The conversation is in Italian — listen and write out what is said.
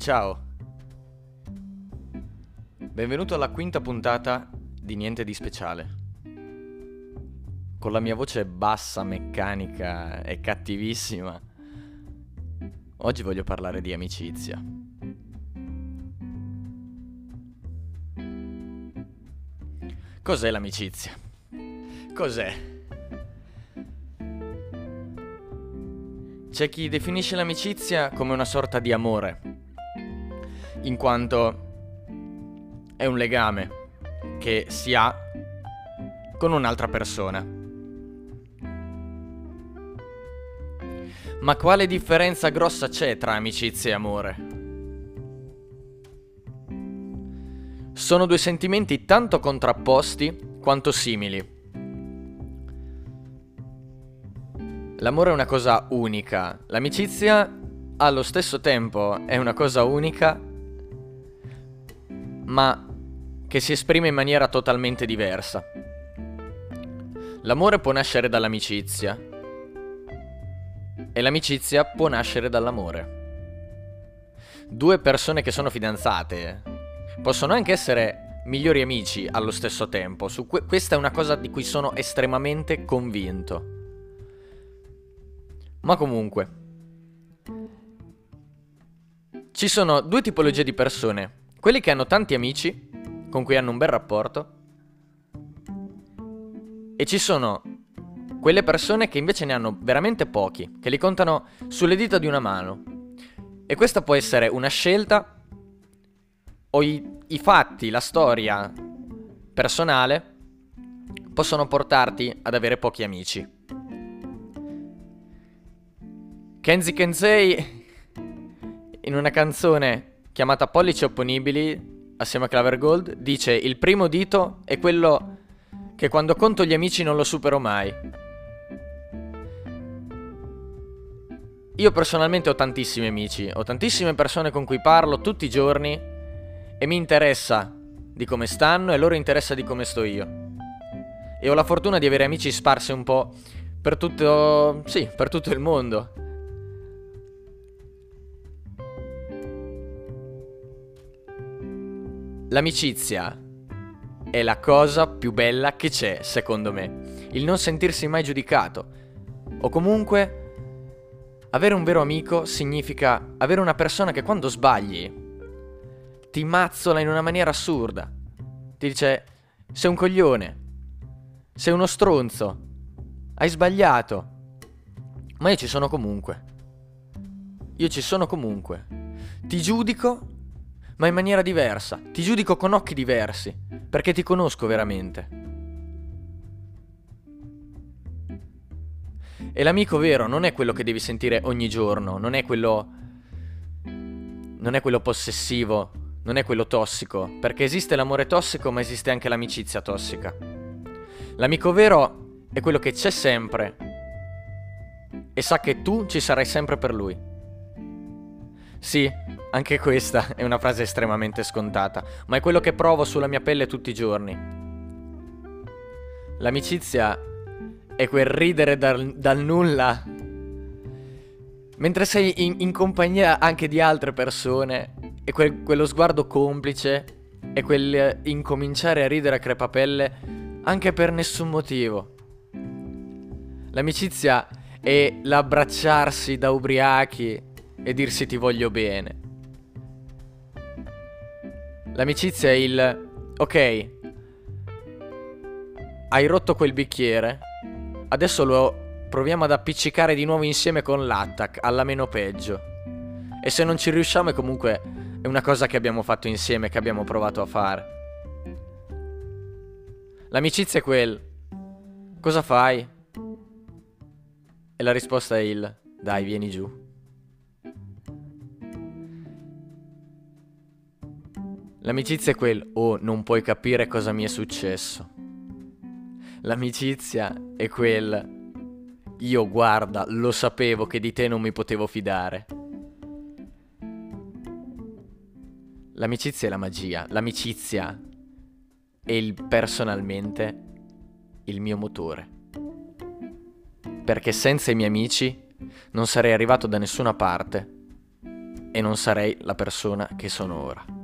Ciao. Benvenuto alla quinta puntata di Niente di Speciale. Con la mia voce bassa, meccanica e cattivissima, oggi voglio parlare di amicizia. Cos'è l'amicizia? Cos'è? C'è chi definisce l'amicizia come una sorta di amore, in quanto è un legame che si ha con un'altra persona. Ma quale differenza grossa c'è tra amicizia e amore? Sono due sentimenti tanto contrapposti quanto simili. L'amore è una cosa unica, l'amicizia allo stesso tempo è una cosa unica, ma che si esprime in maniera totalmente diversa. L'amore può nascere dall'amicizia e l'amicizia può nascere dall'amore. Due persone che sono fidanzate possono anche essere migliori amici allo stesso tempo. Que- questa è una cosa di cui sono estremamente convinto. Ma comunque, ci sono due tipologie di persone. Quelli che hanno tanti amici, con cui hanno un bel rapporto, e ci sono quelle persone che invece ne hanno veramente pochi, che li contano sulle dita di una mano. E questa può essere una scelta o i, i fatti, la storia personale possono portarti ad avere pochi amici. Kenzie Kensei in una canzone chiamata Pollici Opponibili assieme a Claver Gold dice il primo dito è quello che quando conto gli amici non lo supero mai. Io personalmente ho tantissimi amici, ho tantissime persone con cui parlo tutti i giorni e mi interessa di come stanno e loro interessa di come sto io. E ho la fortuna di avere amici sparsi un po' per tutto, sì, per tutto il mondo. L'amicizia è la cosa più bella che c'è, secondo me. Il non sentirsi mai giudicato. O comunque, avere un vero amico significa avere una persona che quando sbagli ti mazzola in una maniera assurda. Ti dice, sei un coglione, sei uno stronzo, hai sbagliato. Ma io ci sono comunque. Io ci sono comunque. Ti giudico ma in maniera diversa. Ti giudico con occhi diversi, perché ti conosco veramente. E l'amico vero non è quello che devi sentire ogni giorno, non è quello... non è quello possessivo, non è quello tossico, perché esiste l'amore tossico, ma esiste anche l'amicizia tossica. L'amico vero è quello che c'è sempre e sa che tu ci sarai sempre per lui. Sì, anche questa è una frase estremamente scontata, ma è quello che provo sulla mia pelle tutti i giorni. L'amicizia è quel ridere dal, dal nulla mentre sei in, in, compagnia anche di altre persone e quel, quello sguardo complice e quel incominciare a ridere a crepapelle anche per nessun motivo. L'amicizia è l'abbracciarsi da ubriachi e dirsi ti voglio bene. L'amicizia è il... Ok. Hai rotto quel bicchiere. Adesso lo proviamo ad appiccicare di nuovo insieme con l'attack, alla meno peggio. E se non ci riusciamo è comunque è una cosa che abbiamo fatto insieme, che abbiamo provato a fare. L'amicizia è quel... Cosa fai? E la risposta è il... Dai, vieni giù. L'amicizia è quel, oh, non puoi capire cosa mi è successo. L'amicizia è quel, io guarda, lo sapevo che di te non mi potevo fidare. L'amicizia è la magia, l'amicizia è il personalmente il mio motore. Perché senza i miei amici non sarei arrivato da nessuna parte e non sarei la persona che sono ora.